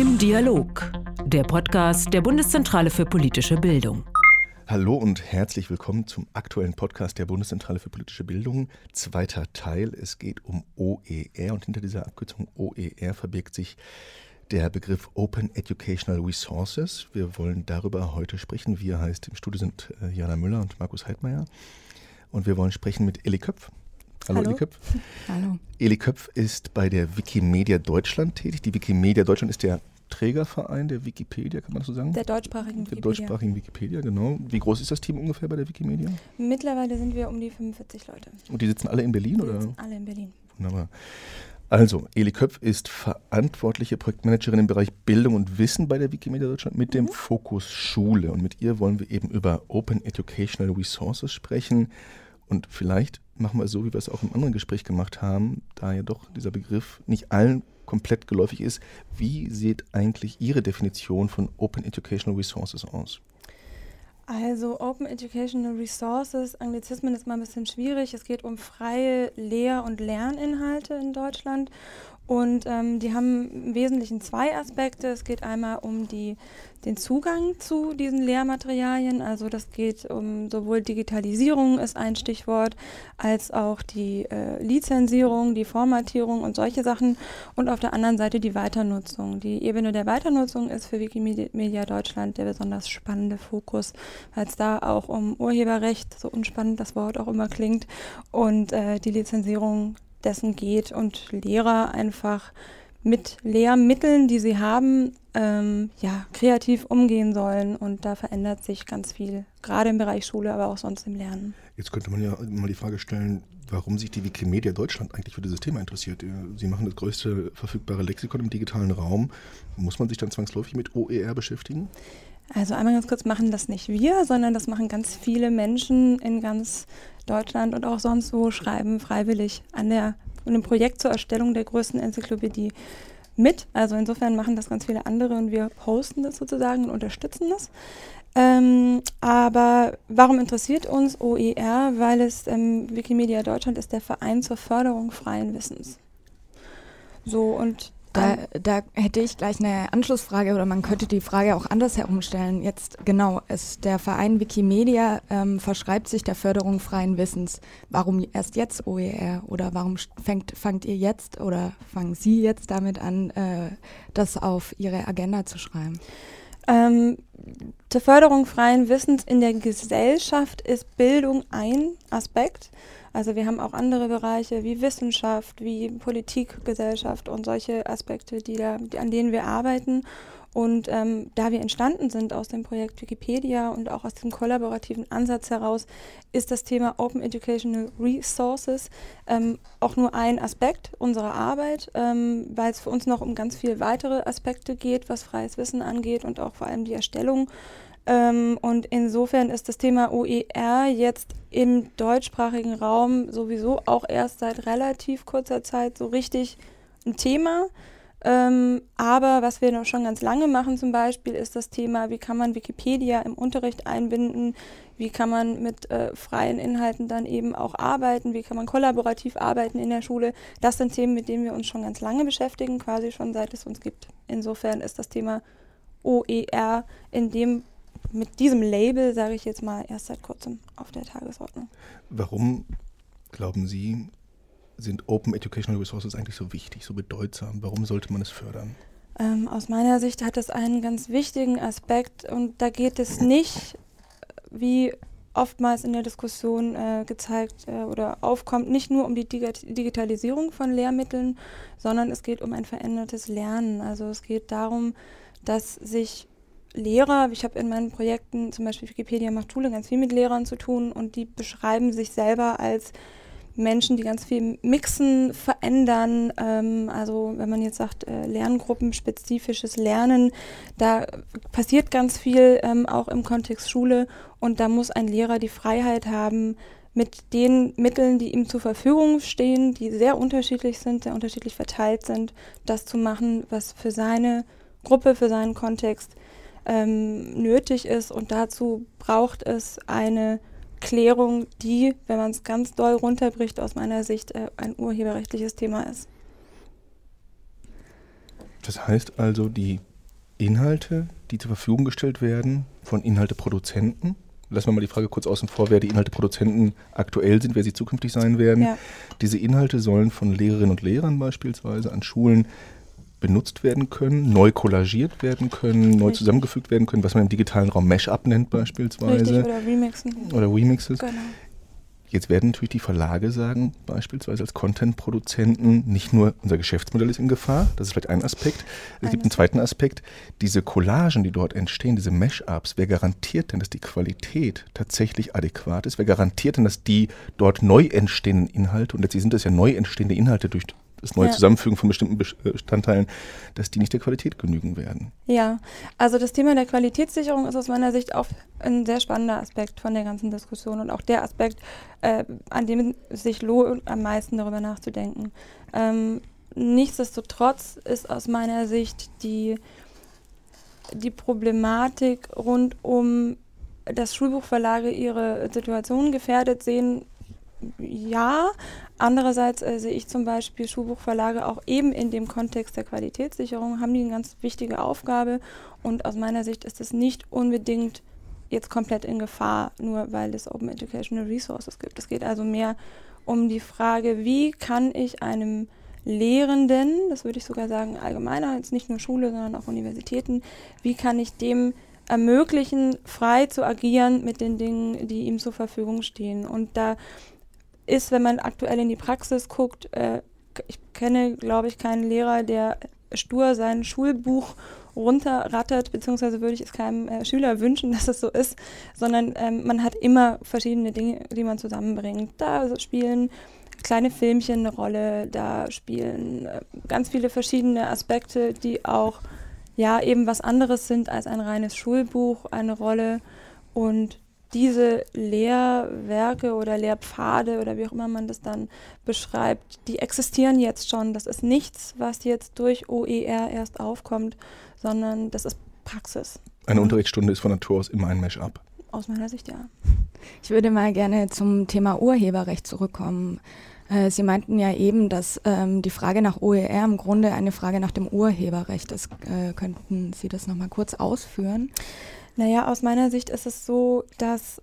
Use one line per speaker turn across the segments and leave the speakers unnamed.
Im Dialog, der Podcast der Bundeszentrale für politische Bildung.
Hallo und herzlich willkommen zum aktuellen Podcast der Bundeszentrale für politische Bildung. Zweiter Teil. Es geht um OER und hinter dieser Abkürzung OER verbirgt sich der Begriff Open Educational Resources. Wir wollen darüber heute sprechen. Wir heißt im Studio sind äh, Jana Müller und Markus Heidmeier. Und wir wollen sprechen mit Eli Köpf. Hallo,
Hallo.
Eli Köpf.
Hallo.
Eli Köpf ist bei der Wikimedia Deutschland tätig. Die Wikimedia Deutschland ist der Trägerverein der Wikipedia, kann man das so sagen?
Der deutschsprachigen
Der
Wikipedia.
deutschsprachigen Wikipedia, genau. Wie groß ist das Team ungefähr bei der Wikimedia?
Mittlerweile sind wir um die 45 Leute.
Und die sitzen alle in Berlin,
Die
oder?
sitzen alle in Berlin.
Wunderbar. Also, Eli Köpf ist verantwortliche Projektmanagerin im Bereich Bildung und Wissen bei der Wikimedia Deutschland mit dem Fokus Schule. Und mit ihr wollen wir eben über Open Educational Resources sprechen. Und vielleicht machen wir es so, wie wir es auch im anderen Gespräch gemacht haben, da ja doch dieser Begriff nicht allen komplett geläufig ist. Wie sieht eigentlich Ihre Definition von Open Educational Resources aus?
Also Open Educational Resources, Anglizismen ist mal ein bisschen schwierig. Es geht um freie Lehr- und Lerninhalte in Deutschland. Und ähm, die haben im Wesentlichen zwei Aspekte. Es geht einmal um die, den Zugang zu diesen Lehrmaterialien. Also das geht um sowohl Digitalisierung ist ein Stichwort, als auch die äh, Lizenzierung, die Formatierung und solche Sachen. Und auf der anderen Seite die Weiternutzung. Die Ebene der Weiternutzung ist für Wikimedia Deutschland der besonders spannende Fokus, weil es da auch um Urheberrecht, so unspannend das Wort auch immer klingt, und äh, die Lizenzierung dessen geht und Lehrer einfach mit Lehrmitteln, die sie haben, ähm, ja, kreativ umgehen sollen. Und da verändert sich ganz viel, gerade im Bereich Schule, aber auch sonst im Lernen.
Jetzt könnte man ja mal die Frage stellen, warum sich die Wikimedia Deutschland eigentlich für dieses Thema interessiert. Sie machen das größte verfügbare Lexikon im digitalen Raum. Muss man sich dann zwangsläufig mit OER beschäftigen?
Also einmal ganz kurz machen das nicht wir, sondern das machen ganz viele Menschen in ganz Deutschland und auch sonst wo schreiben freiwillig an der an dem Projekt zur Erstellung der größten Enzyklopädie mit. Also insofern machen das ganz viele andere und wir posten das sozusagen und unterstützen das. Ähm, aber warum interessiert uns OER? Weil es ähm, Wikimedia Deutschland ist der Verein zur Förderung freien Wissens. So und
Da, da hätte ich gleich eine Anschlussfrage oder man könnte die Frage auch anders herumstellen. Jetzt genau, es, der Verein Wikimedia ähm, verschreibt sich der Förderung freien Wissens. Warum erst jetzt OER oder warum fängt, fangt ihr jetzt oder fangen Sie jetzt damit an, äh, das auf Ihre Agenda zu schreiben?
Ähm, zur Förderung freien Wissens in der Gesellschaft ist Bildung ein Aspekt. Also wir haben auch andere Bereiche wie Wissenschaft, wie Politik, Gesellschaft und solche Aspekte, die da, die, an denen wir arbeiten. Und ähm, da wir entstanden sind aus dem Projekt Wikipedia und auch aus dem kollaborativen Ansatz heraus, ist das Thema Open Educational Resources ähm, auch nur ein Aspekt unserer Arbeit, ähm, weil es für uns noch um ganz viele weitere Aspekte geht, was freies Wissen angeht und auch vor allem die Erstellung. Ähm, und insofern ist das Thema OER jetzt im deutschsprachigen Raum sowieso auch erst seit relativ kurzer Zeit so richtig ein Thema. Ähm, aber was wir noch schon ganz lange machen zum Beispiel, ist das Thema, wie kann man Wikipedia im Unterricht einbinden, wie kann man mit äh, freien Inhalten dann eben auch arbeiten, wie kann man kollaborativ arbeiten in der Schule. Das sind Themen, mit denen wir uns schon ganz lange beschäftigen, quasi schon seit es uns gibt. Insofern ist das Thema OER in dem, mit diesem Label, sage ich jetzt mal, erst seit kurzem auf der Tagesordnung.
Warum, glauben Sie, sind Open Educational Resources eigentlich so wichtig, so bedeutsam? Warum sollte man es fördern?
Ähm, aus meiner Sicht hat es einen ganz wichtigen Aspekt und da geht es nicht, wie oftmals in der Diskussion äh, gezeigt äh, oder aufkommt, nicht nur um die Digit Digitalisierung von Lehrmitteln, sondern es geht um ein verändertes Lernen. Also es geht darum, dass sich Lehrer, ich habe in meinen Projekten, zum Beispiel Wikipedia macht Schule, ganz viel mit Lehrern zu tun und die beschreiben sich selber als Menschen, die ganz viel mixen, verändern. Ähm, also wenn man jetzt sagt, äh, Lerngruppenspezifisches Lernen, da passiert ganz viel ähm, auch im Kontext Schule und da muss ein Lehrer die Freiheit haben, mit den Mitteln, die ihm zur Verfügung stehen, die sehr unterschiedlich sind, sehr unterschiedlich verteilt sind, das zu machen, was für seine Gruppe, für seinen Kontext ähm, nötig ist. Und dazu braucht es eine Klärung, die, wenn man es ganz doll runterbricht, aus meiner Sicht äh, ein urheberrechtliches Thema ist.
Das heißt also, die Inhalte, die zur Verfügung gestellt werden von Inhalteproduzenten. Lassen wir mal die Frage kurz außen vor, wer die Inhalteproduzenten aktuell sind, wer sie zukünftig sein werden.
Ja.
Diese Inhalte sollen von Lehrerinnen und Lehrern beispielsweise an Schulen benutzt werden können, neu kollagiert werden können, neu zusammengefügt werden können, was man im digitalen Raum Mesh-up nennt beispielsweise.
Richtig, oder remixen.
oder Remixes.
Genau.
Jetzt werden natürlich die Verlage sagen, beispielsweise als Content-Produzenten, nicht nur unser Geschäftsmodell ist in Gefahr, das ist vielleicht ein Aspekt. Es
Ein
gibt einen zweiten Aspekt, diese Collagen, die dort entstehen, diese Mesh-Ups, wer garantiert denn, dass die Qualität tatsächlich adäquat ist? Wer garantiert denn, dass die dort neu entstehenden Inhalte, und letztlich sind das ja neu entstehende Inhalte durch das neue
Ja.
Zusammenfügen von bestimmten Bes- äh, Bestandteilen, dass die nicht der Qualität genügen werden?
Ja, also das Thema der Qualitätssicherung ist aus meiner Sicht auch ein sehr spannender Aspekt von der ganzen Diskussion und auch der Aspekt, äh, an dem sich lohnt, am meisten darüber nachzudenken. Ähm, nichtsdestotrotz ist aus meiner Sicht die, die Problematik rund um dass Schulbuchverlage ihre Situation gefährdet sehen, ja. Andererseits äh, sehe ich zum Beispiel Schulbuchverlage auch eben in dem Kontext der Qualitätssicherung, haben die eine ganz wichtige Aufgabe und aus meiner Sicht ist es nicht unbedingt jetzt komplett in Gefahr, nur weil es Open Educational Resources gibt. Es geht also mehr um die Frage, wie kann ich einem Lehrenden, das würde ich sogar sagen allgemeiner, jetzt nicht nur Schule, sondern auch Universitäten, wie kann ich dem ermöglichen, frei zu agieren mit den Dingen, die ihm zur Verfügung stehen. Und da ist, wenn man aktuell in die Praxis guckt, äh, ich kenne, glaube ich, keinen Lehrer, der stur sein Schulbuch runterrattert, beziehungsweise würde ich es keinem äh, Schüler wünschen, dass es so ist, sondern ähm, man hat immer verschiedene Dinge, die man zusammenbringt. Da spielen kleine Filmchen eine Rolle, da spielen äh, ganz viele verschiedene Aspekte, die auch ja eben was anderes sind als ein reines Schulbuch, eine Rolle. Und diese Lehrwerke oder Lehrpfade oder wie auch immer man das dann beschreibt, die existieren jetzt schon. Das ist nichts, was jetzt durch OER erst aufkommt, sondern das ist Praxis.
Eine. Unterrichtsstunde ist von Natur aus immer ein Mesh-up.
Aus meiner Sicht ja.
Ich würde mal gerne zum Thema Urheberrecht zurückkommen. Äh, Sie meinten ja eben, dass ähm, die Frage nach OER im Grunde eine Frage nach dem Urheberrecht ist. Äh, könnten Sie das nochmal kurz ausführen?
Naja, aus meiner Sicht ist es so, dass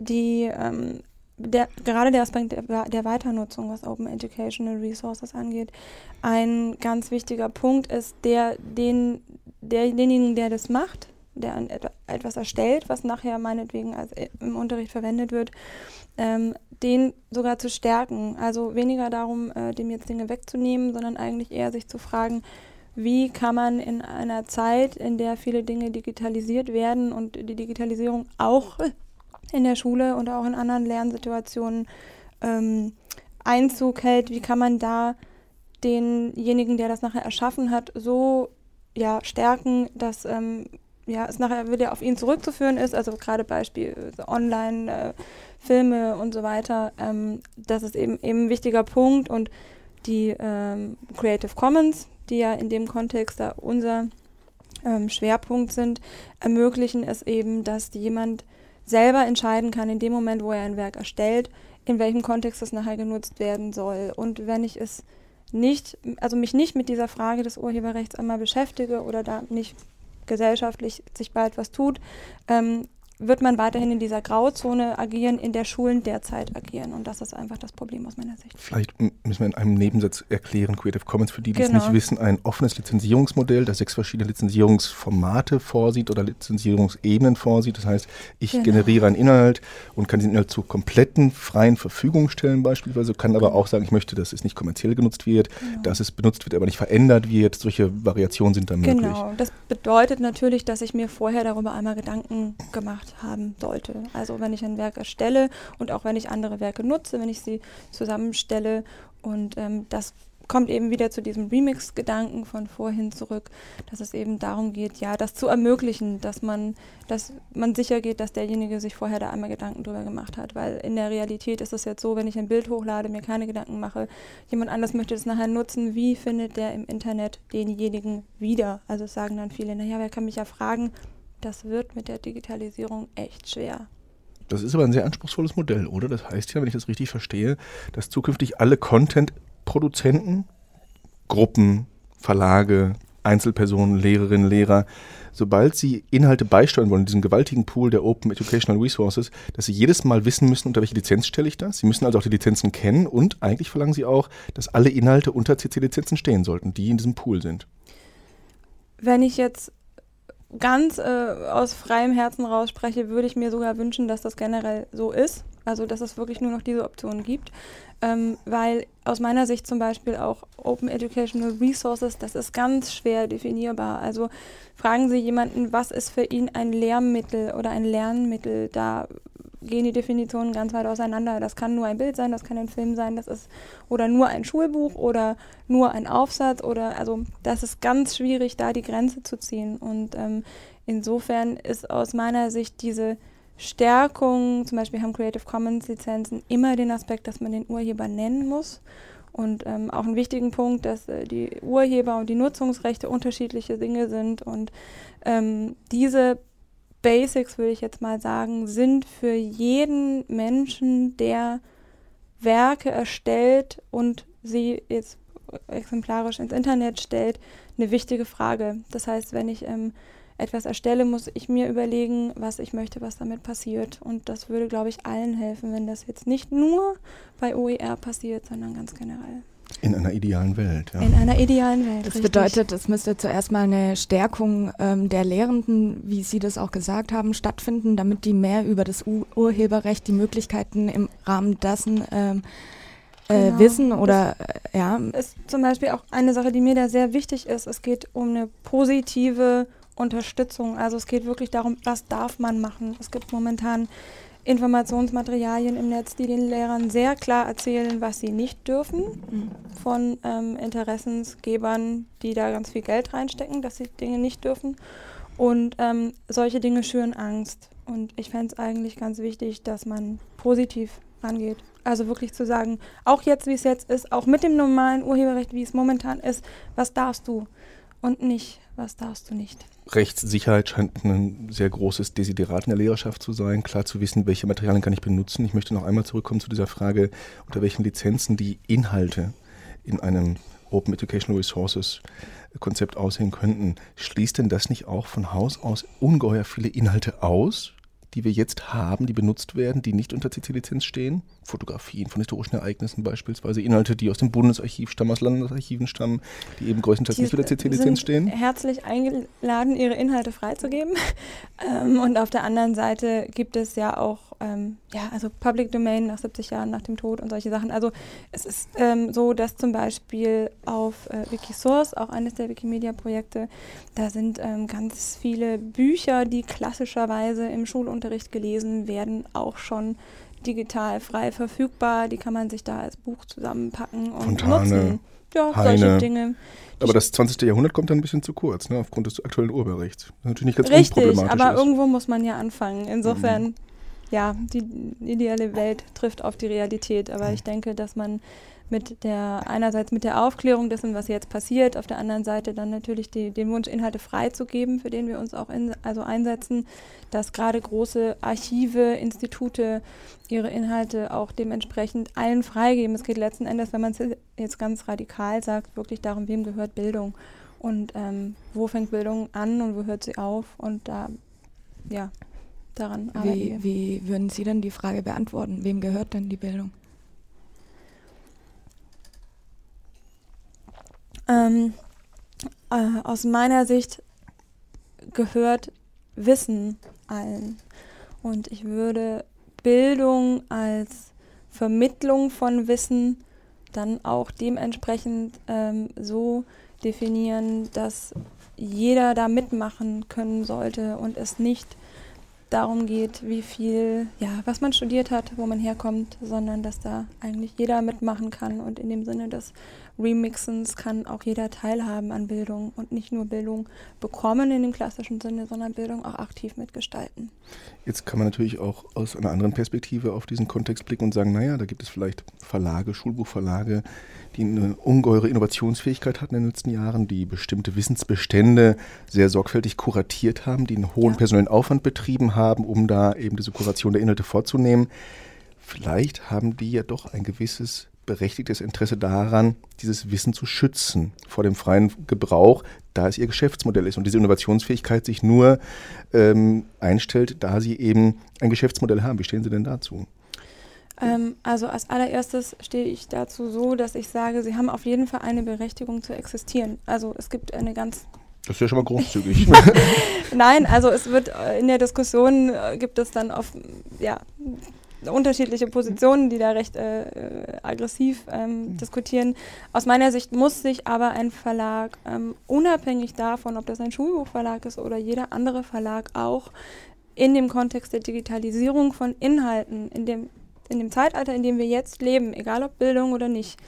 die ähm, der, gerade der Aspekt der, der Weiternutzung, was Open Educational Resources angeht, ein ganz wichtiger Punkt ist, der den, der, denjenigen, der das macht, der etwas erstellt, was nachher meinetwegen als äh, im Unterricht verwendet wird, ähm, den sogar zu stärken. Also weniger darum, äh, dem jetzt Dinge wegzunehmen, sondern eigentlich eher sich zu fragen, wie kann man in einer Zeit, in der viele Dinge digitalisiert werden und die Digitalisierung auch in der Schule und auch in anderen Lernsituationen ähm, Einzug hält, wie kann man da denjenigen, der das nachher erschaffen hat, so ja, stärken, dass ähm, ja, es nachher wieder auf ihn zurückzuführen ist, also gerade Beispiel so Online, äh, Filme und so weiter, ähm, das ist eben, eben ein wichtiger Punkt und die ähm, Creative Commons, die ja in dem Kontext da unser ähm, Schwerpunkt sind, ermöglichen es eben, dass jemand selber entscheiden kann, in dem Moment, wo er ein Werk erstellt, in welchem Kontext es nachher genutzt werden soll. Und wenn ich es nicht, also mich nicht mit dieser Frage des Urheberrechts einmal beschäftige oder da nicht gesellschaftlich sich bald was tut, ähm, wird man weiterhin in dieser Grauzone agieren, in der Schulen derzeit agieren. Und das ist einfach das Problem aus meiner Sicht.
Vielleicht müssen wir in einem Nebensatz erklären, Creative Commons, für die, die es
Genau.
nicht wissen, ein offenes Lizenzierungsmodell, das sechs verschiedene Lizenzierungsformate vorsieht oder Lizenzierungsebenen vorsieht. Das heißt, ich
Genau.
generiere einen Inhalt und kann diesen Inhalt zur kompletten freien Verfügung stellen beispielsweise, kann aber auch sagen, ich möchte, dass es nicht kommerziell genutzt wird,
Genau.
dass es benutzt wird, aber nicht verändert wird. Solche Variationen sind dann möglich.
Genau, das bedeutet natürlich, dass ich mir vorher darüber einmal Gedanken gemacht haben sollte. Also wenn ich ein Werk erstelle und auch wenn ich andere Werke nutze, wenn ich sie zusammenstelle und ähm, das kommt eben wieder zu diesem Remix-Gedanken von vorhin zurück, dass es eben darum geht, ja, das zu ermöglichen, dass man, dass man sicher geht, dass derjenige sich vorher da einmal Gedanken drüber gemacht hat. Weil in der Realität ist es jetzt so, wenn ich ein Bild hochlade, mir keine Gedanken mache, jemand anders möchte es nachher nutzen, wie findet der im Internet denjenigen wieder? Also sagen dann viele, naja, wer kann mich ja fragen, das wird mit der Digitalisierung echt schwer.
Das ist aber ein sehr anspruchsvolles Modell, oder? Das heißt ja, wenn ich das richtig verstehe, dass zukünftig alle Content-Produzenten, Gruppen, Verlage, Einzelpersonen, Lehrerinnen, Lehrer, sobald sie Inhalte beisteuern wollen, diesen gewaltigen Pool der Open Educational Resources, dass sie jedes Mal wissen müssen, unter welche Lizenz stelle ich das. Sie müssen also auch die Lizenzen kennen und eigentlich verlangen sie auch, dass alle Inhalte unter CC-Lizenzen stehen sollten, die in diesem Pool sind.
Wenn ich jetzt ganz äh, aus freiem Herzen rausspreche, würde ich mir sogar wünschen, dass das generell so ist. Also, dass es wirklich nur noch diese Optionen gibt. Ähm, weil aus meiner Sicht zum Beispiel auch Open Educational Resources, das ist ganz schwer definierbar. Also fragen Sie jemanden, was ist für ihn ein Lehrmittel oder ein Lernmittel? Da gehen die Definitionen ganz weit auseinander. Das kann nur ein Bild sein, das kann ein Film sein, das ist oder nur ein Schulbuch oder nur ein Aufsatz oder also das ist ganz schwierig, da die Grenze zu ziehen. Und ähm, insofern ist aus meiner Sicht diese Stärkung, zum Beispiel haben Creative Commons Lizenzen immer den Aspekt, dass man den Urheber nennen muss. Und ähm, auch einen wichtigen Punkt, dass äh, die Urheber und die Nutzungsrechte unterschiedliche Dinge sind. Und ähm, diese Basics, würde ich jetzt mal sagen, sind für jeden Menschen, der Werke erstellt und sie jetzt exemplarisch ins Internet stellt, eine wichtige Frage. Das heißt, wenn ich ähm, etwas erstelle, muss ich mir überlegen, was ich möchte, was damit passiert. Und das würde, glaube ich, allen helfen, wenn das jetzt nicht nur bei OER passiert, sondern ganz generell.
In einer idealen Welt.
Ja. In einer idealen Welt.
Das richtig. bedeutet, es müsste zuerst mal eine Stärkung ähm, der Lehrenden, wie Sie das auch gesagt haben, stattfinden, damit die mehr über das U Urheberrecht, die Möglichkeiten im Rahmen dessen ähm, äh, genau. wissen oder das
äh, ja. Ist zum Beispiel auch eine Sache, die mir da sehr wichtig ist. Es geht um eine positive Unterstützung. Also es geht wirklich darum, was darf man machen. Es gibt momentan Informationsmaterialien im Netz, die den Lehrern sehr klar erzählen, was sie nicht dürfen, mhm. von ähm, Interessensgebern, die da ganz viel Geld reinstecken, dass sie Dinge nicht dürfen. Und ähm, solche Dinge schüren Angst. Und ich fände es eigentlich ganz wichtig, dass man positiv rangeht. Also wirklich zu sagen, auch jetzt, wie es jetzt ist, auch mit dem normalen Urheberrecht, wie es momentan ist, was darfst du und nicht, was darfst du nicht.
Rechtssicherheit scheint ein sehr großes Desiderat in der Lehrerschaft zu sein, klar zu wissen, welche Materialien kann ich benutzen. Ich möchte noch einmal zurückkommen zu dieser Frage, unter welchen Lizenzen die Inhalte in einem Open Educational Resources Konzept aussehen könnten. Schließt denn das nicht auch von Haus aus ungeheuer viele Inhalte aus, die wir jetzt haben, die benutzt werden, die nicht unter CC-Lizenz stehen? Fotografien von historischen Ereignissen beispielsweise, Inhalte, die aus dem Bundesarchiv stammen, aus Landesarchiven stammen, die eben größtenteils die nicht unter CC-Lizenz stehen?
herzlich eingeladen, ihre Inhalte freizugeben. ähm, und auf der anderen Seite gibt es ja auch, ähm, ja, also Public Domain nach 70 Jahren nach dem Tod und solche Sachen. Also es ist ähm, so, dass zum Beispiel auf äh, Wikisource, auch eines der Wikimedia-Projekte, da sind ähm, ganz viele Bücher, die klassischerweise im Schulunterricht gelesen werden, auch schon digital frei verfügbar. Die kann man sich da als Buch zusammenpacken und
Fontane,
nutzen.
Ja, Heine. solche Dinge. Aber das 20. Jahrhundert kommt dann ein bisschen zu kurz, ne, aufgrund des aktuellen Urheberrechts. Das ist natürlich nicht ganz
Richtig, aber ist. irgendwo muss man ja anfangen. Insofern, mhm. ja, die ideale Welt trifft auf die Realität. Aber mhm. ich denke, dass man mit der, einerseits mit der Aufklärung dessen, was jetzt passiert, auf der anderen Seite dann natürlich die, den Wunsch, Inhalte freizugeben, für den wir uns auch in, also einsetzen, dass gerade große Archive, Institute ihre Inhalte auch dementsprechend allen freigeben. Es geht letzten Endes, wenn man es jetzt ganz radikal sagt, wirklich darum, wem gehört Bildung und ähm, wo fängt Bildung an und wo hört sie auf und da, ja, daran
arbeiten wie, wir. Wie würden Sie denn die Frage beantworten, wem gehört denn die Bildung?
Ähm, äh, aus meiner Sicht gehört Wissen allen. Und ich würde Bildung als Vermittlung von Wissen dann auch dementsprechend ähm, so definieren, dass jeder da mitmachen können sollte und es nicht darum geht, wie viel, ja, was man studiert hat, wo man herkommt, sondern dass da eigentlich jeder mitmachen kann und in dem Sinne des Remixens kann auch jeder teilhaben an Bildung und nicht nur Bildung bekommen in dem klassischen Sinne, sondern Bildung auch aktiv mitgestalten.
Jetzt kann man natürlich auch aus einer anderen Perspektive auf diesen Kontext blicken und sagen, naja, da gibt es vielleicht Verlage, Schulbuchverlage, die eine ungeheure Innovationsfähigkeit hatten in den letzten Jahren, die bestimmte Wissensbestände sehr sorgfältig kuratiert haben, die einen hohen ja. personellen Aufwand betrieben haben, um da eben diese Kuration der Inhalte vorzunehmen. Vielleicht haben die ja doch ein gewisses berechtigtes Interesse daran, dieses Wissen zu schützen vor dem freien Gebrauch, da es ihr Geschäftsmodell ist und diese Innovationsfähigkeit sich nur ähm, einstellt, da sie eben ein Geschäftsmodell haben. Wie stehen Sie denn dazu?
Ähm, also als allererstes stehe ich dazu so, dass ich sage, sie haben auf jeden Fall eine Berechtigung zu existieren. Also es gibt eine ganz
das ist ja schon mal großzügig.
Nein, also es wird äh, in der Diskussion äh, gibt es dann auf ja, unterschiedliche Positionen, die da recht äh, äh, aggressiv ähm, mhm. diskutieren. Aus meiner Sicht muss sich aber ein Verlag ähm, unabhängig davon, ob das ein Schulbuchverlag ist oder jeder andere Verlag auch in dem Kontext der Digitalisierung von Inhalten, in dem, in dem Zeitalter, in dem wir jetzt leben, egal ob Bildung oder nicht,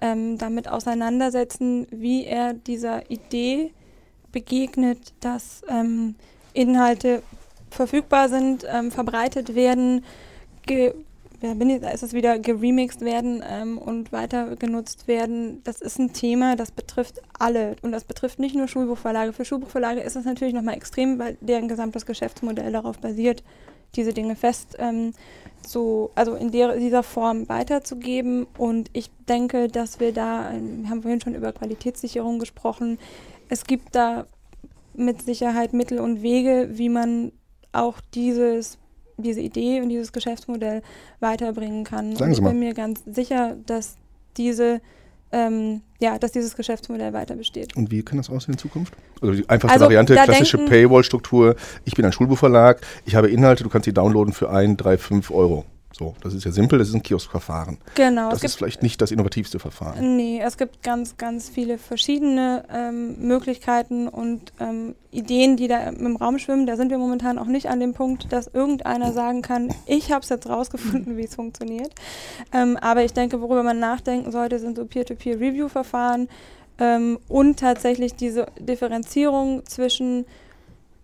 ähm, damit auseinandersetzen, wie er dieser Idee begegnet, dass ähm, Inhalte verfügbar sind, ähm, verbreitet werden, ge da ist es wieder geremixed werden ähm, und weiter genutzt werden. Das ist ein Thema, das betrifft alle und das betrifft nicht nur Schulbuchverlage. Für Schulbuchverlage ist es natürlich nochmal extrem, weil deren gesamtes Geschäftsmodell darauf basiert, diese Dinge fest ähm, zu, also in der, dieser Form weiterzugeben. Und ich denke, dass wir da, wir haben vorhin schon über Qualitätssicherung gesprochen, es gibt da mit Sicherheit Mittel und Wege, wie man auch dieses, diese Idee und dieses Geschäftsmodell weiterbringen kann.
Sagen
und
ich bin
mir ganz sicher, dass diese ähm, ja, dass dieses Geschäftsmodell weiter besteht.
Und wie kann das aussehen in Zukunft? Also die einfachste also Variante, klassische Paywall-Struktur. Ich bin ein Schulbuchverlag, ich habe Inhalte, du kannst die downloaden für ein, drei, fünf Euro. So, das ist ja simpel, das ist ein Kioskverfahren.
Genau.
Das ist vielleicht nicht das innovativste Verfahren.
Nee, es gibt ganz, ganz viele verschiedene ähm, Möglichkeiten und ähm, Ideen, die da im Raum schwimmen. Da sind wir momentan auch nicht an dem Punkt, dass irgendeiner sagen kann, ich habe es jetzt rausgefunden, wie es funktioniert. Ähm, aber ich denke, worüber man nachdenken sollte, sind so Peer-to-Peer-Review-Verfahren ähm, und tatsächlich diese Differenzierung zwischen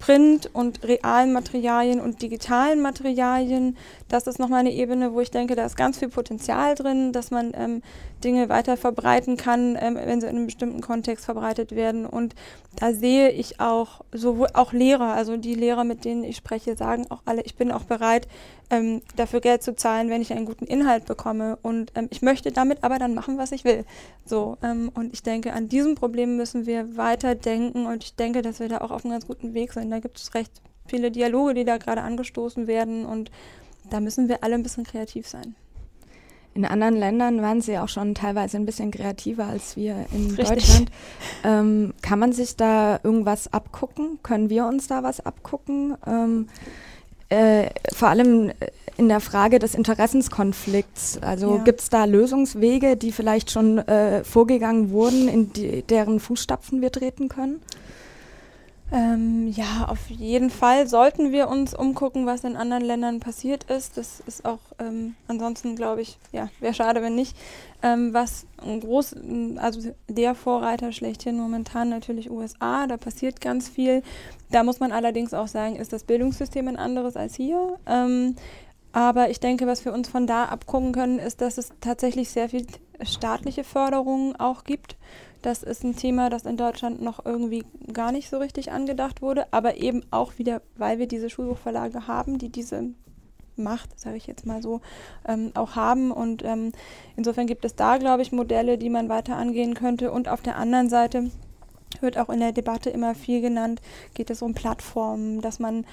Print und realen Materialien und digitalen Materialien. Das ist nochmal eine Ebene, wo ich denke, da ist ganz viel Potenzial drin, dass man ähm, Dinge weiter verbreiten kann, ähm, wenn sie in einem bestimmten Kontext verbreitet werden. Und da sehe ich auch sowohl auch Lehrer, also die Lehrer, mit denen ich spreche, sagen auch alle, ich bin auch bereit, ähm, dafür Geld zu zahlen, wenn ich einen guten Inhalt bekomme. Und ähm, ich möchte damit aber dann machen, was ich will. So, ähm, und ich denke, an diesem Problem müssen wir weiter denken und ich denke, dass wir da auch auf einem ganz guten Weg sind. Da gibt es recht viele Dialoge, die da gerade angestoßen werden und da müssen wir alle ein bisschen kreativ sein.
In anderen Ländern waren sie auch schon teilweise ein bisschen kreativer als wir in Richtig. Deutschland. Ähm, kann man sich da irgendwas abgucken? Können wir uns da was abgucken? Ähm, äh, vor allem in der Frage des Interessenskonflikts. Also ja. gibt es da Lösungswege, die vielleicht schon äh, vorgegangen wurden, in die, deren Fußstapfen wir treten können?
Ähm, ja, auf jeden Fall sollten wir uns umgucken, was in anderen Ländern passiert ist. Das ist auch ähm, ansonsten, glaube ich, ja, wäre schade, wenn nicht. Ähm, was ein groß, also der Vorreiter schlechthin momentan natürlich USA, da passiert ganz viel. Da muss man allerdings auch sagen, ist das Bildungssystem ein anderes als hier. Aber ich denke, was wir uns von da abgucken können, ist, dass es tatsächlich sehr viel staatliche Förderung auch gibt das ist ein Thema, das in Deutschland noch irgendwie gar nicht so richtig angedacht wurde, aber eben auch wieder, weil wir diese Schulbuchverlage haben, die diese Macht, sage ich jetzt mal so, ähm, auch haben. Und ähm, insofern gibt es da, glaube ich, Modelle, die man weiter angehen könnte. Und auf der anderen Seite wird auch in der Debatte immer viel genannt, geht es um Plattformen, dass man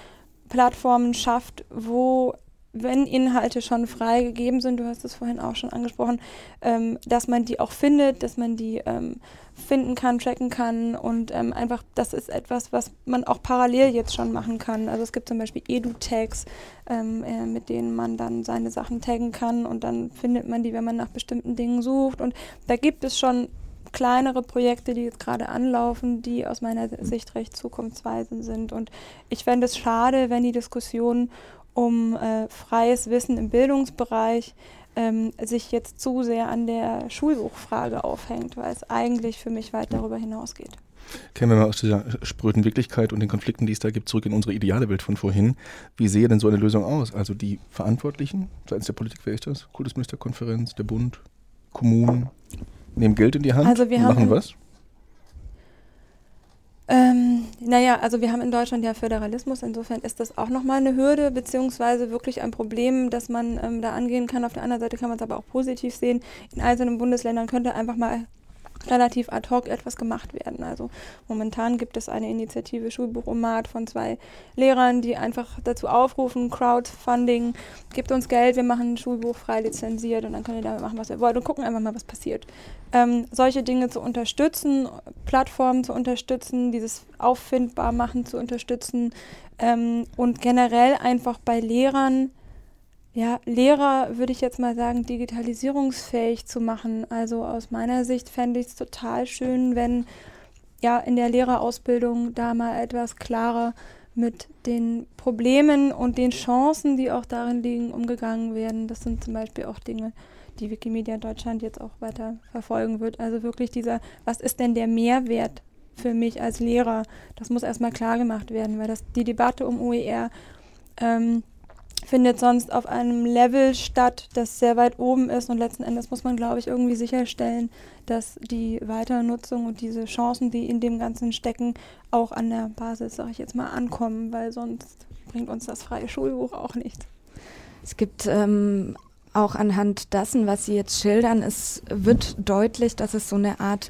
Plattformen schafft, wo wenn Inhalte schon freigegeben sind, du hast es vorhin auch schon angesprochen, ähm, dass man die auch findet, dass man die ähm, finden kann, tracken kann und ähm, einfach, das ist etwas, was man auch parallel jetzt schon machen kann. Also es gibt zum Beispiel Edu-Tags, ähm, äh, mit denen man dann seine Sachen taggen kann und dann findet man die, wenn man nach bestimmten Dingen sucht und da gibt es schon kleinere Projekte, die jetzt gerade anlaufen, die aus meiner Sicht recht zukunftsweisend sind. Und ich fände es schade, wenn die Diskussion um äh, freies Wissen im Bildungsbereich ähm, sich jetzt zu sehr an der Schulbuchfrage aufhängt, weil es eigentlich für mich weit darüber hinausgeht.
Kennen wir mal aus dieser spröden Wirklichkeit und den Konflikten, die es da gibt, zurück in unsere ideale Welt von vorhin. Wie sehe denn so eine Lösung aus? Also die Verantwortlichen seitens der Politik, wer ist das? Kultusministerkonferenz, der Bund, Kommunen, nehmen Geld in die Hand
also wir
und machen was?
Ähm, Naja, also wir haben in Deutschland ja Föderalismus, insofern ist das auch nochmal eine Hürde, beziehungsweise wirklich ein Problem, das man ähm, da angehen kann. Auf der anderen Seite kann man es aber auch positiv sehen. In einzelnen Bundesländern könnte einfach mal relativ ad hoc etwas gemacht werden. Also momentan gibt es eine Initiative Schulbuchomat von zwei Lehrern, die einfach dazu aufrufen, Crowdfunding, gibt uns Geld, wir machen ein Schulbuch frei lizenziert und dann könnt ihr damit machen, was ihr wollt und gucken einfach mal, was passiert. Ähm, solche Dinge zu unterstützen, Plattformen zu unterstützen, dieses auffindbar machen zu unterstützen ähm, und generell einfach bei Lehrern ja, Lehrer, würde ich jetzt mal sagen, digitalisierungsfähig zu machen. Also aus meiner Sicht fände ich es total schön, wenn ja in der Lehrerausbildung da mal etwas klarer mit den Problemen und den Chancen, die auch darin liegen, umgegangen werden. Das sind zum Beispiel auch Dinge, die Wikimedia Deutschland jetzt auch weiter verfolgen wird. Also wirklich dieser, was ist denn der Mehrwert für mich als Lehrer? Das muss erstmal klar gemacht werden, weil das die Debatte um OER ähm, findet sonst auf einem Level statt, das sehr weit oben ist und letzten Endes muss man, glaube ich, irgendwie sicherstellen, dass die Weiternutzung und diese Chancen, die in dem Ganzen stecken, auch an der Basis, sage ich jetzt mal, ankommen, weil sonst bringt uns das freie Schulbuch auch nichts.
Es gibt ähm, auch anhand dessen, was Sie jetzt schildern, es wird deutlich, dass es so eine Art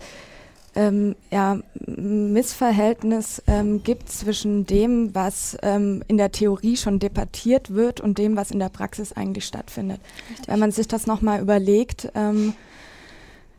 ähm, ja, Missverhältnis ähm, gibt zwischen dem, was ähm, in der Theorie schon debattiert wird und dem, was in der Praxis eigentlich stattfindet. Richtig. Wenn man sich das nochmal überlegt, ähm,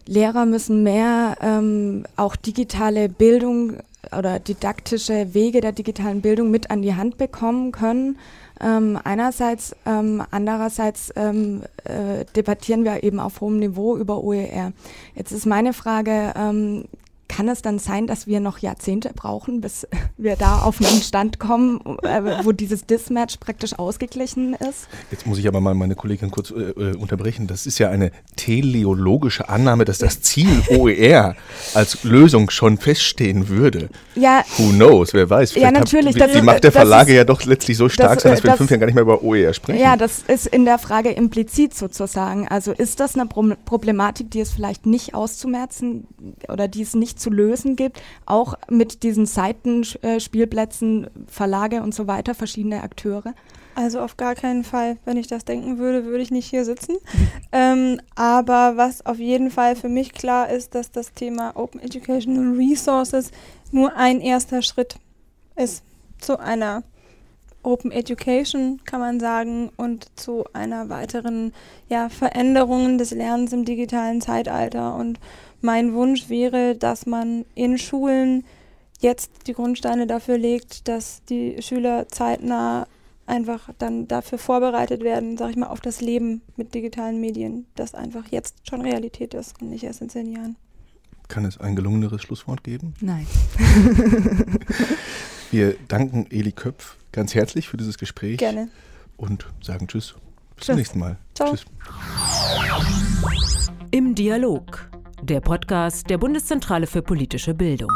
Lehrer müssen mehr ähm, auch digitale Bildung oder didaktische Wege der digitalen Bildung mit an die Hand bekommen können. Ähm, einerseits, ähm, andererseits ähm, äh, debattieren wir eben auf hohem Niveau über OER. Jetzt ist meine Frage, ähm, kann es dann sein, dass wir noch Jahrzehnte brauchen, bis wir da auf einen Stand kommen, äh, wo dieses Dismatch praktisch ausgeglichen ist?
Jetzt muss ich aber mal meine Kollegin kurz äh, äh unterbrechen. Das ist ja eine teleologische Annahme, dass das Ziel OER als Lösung schon feststehen würde. Ja. Who knows? Wer weiß?
Vielleicht ja, natürlich.
Hab, die, die Macht der Verlage ist, ja doch letztlich so stark das, sein, dass wir das, in fünf Jahren gar nicht mehr über OER sprechen.
Ja, das ist in der Frage implizit sozusagen. Also ist das eine Problematik, die es vielleicht nicht auszumerzen oder die es nicht zu lösen gibt, auch mit diesen Seitenspielplätzen, Verlage und so weiter, verschiedene Akteure?
Also auf gar keinen Fall. Wenn ich das denken würde, würde ich nicht hier sitzen. ähm, aber was auf jeden Fall für mich klar ist, dass das Thema Open Educational Resources nur ein erster Schritt ist zu einer Open Education, kann man sagen, und zu einer weiteren ja, Veränderung des Lernens im digitalen Zeitalter. Und mein Wunsch wäre, dass man in Schulen jetzt die Grundsteine dafür legt, dass die Schüler zeitnah einfach dann dafür vorbereitet werden, sag ich mal, auf das Leben mit digitalen Medien, das einfach jetzt schon Realität ist und nicht erst in zehn Jahren.
Kann es ein gelungeneres Schlusswort geben?
Nein.
Wir danken Eli Köpf ganz herzlich für dieses Gespräch.
Gerne.
Und sagen Tschüss. Bis tschüss. zum nächsten Mal.
Ciao. Tschüss.
Im Dialog der Podcast der Bundeszentrale für politische Bildung.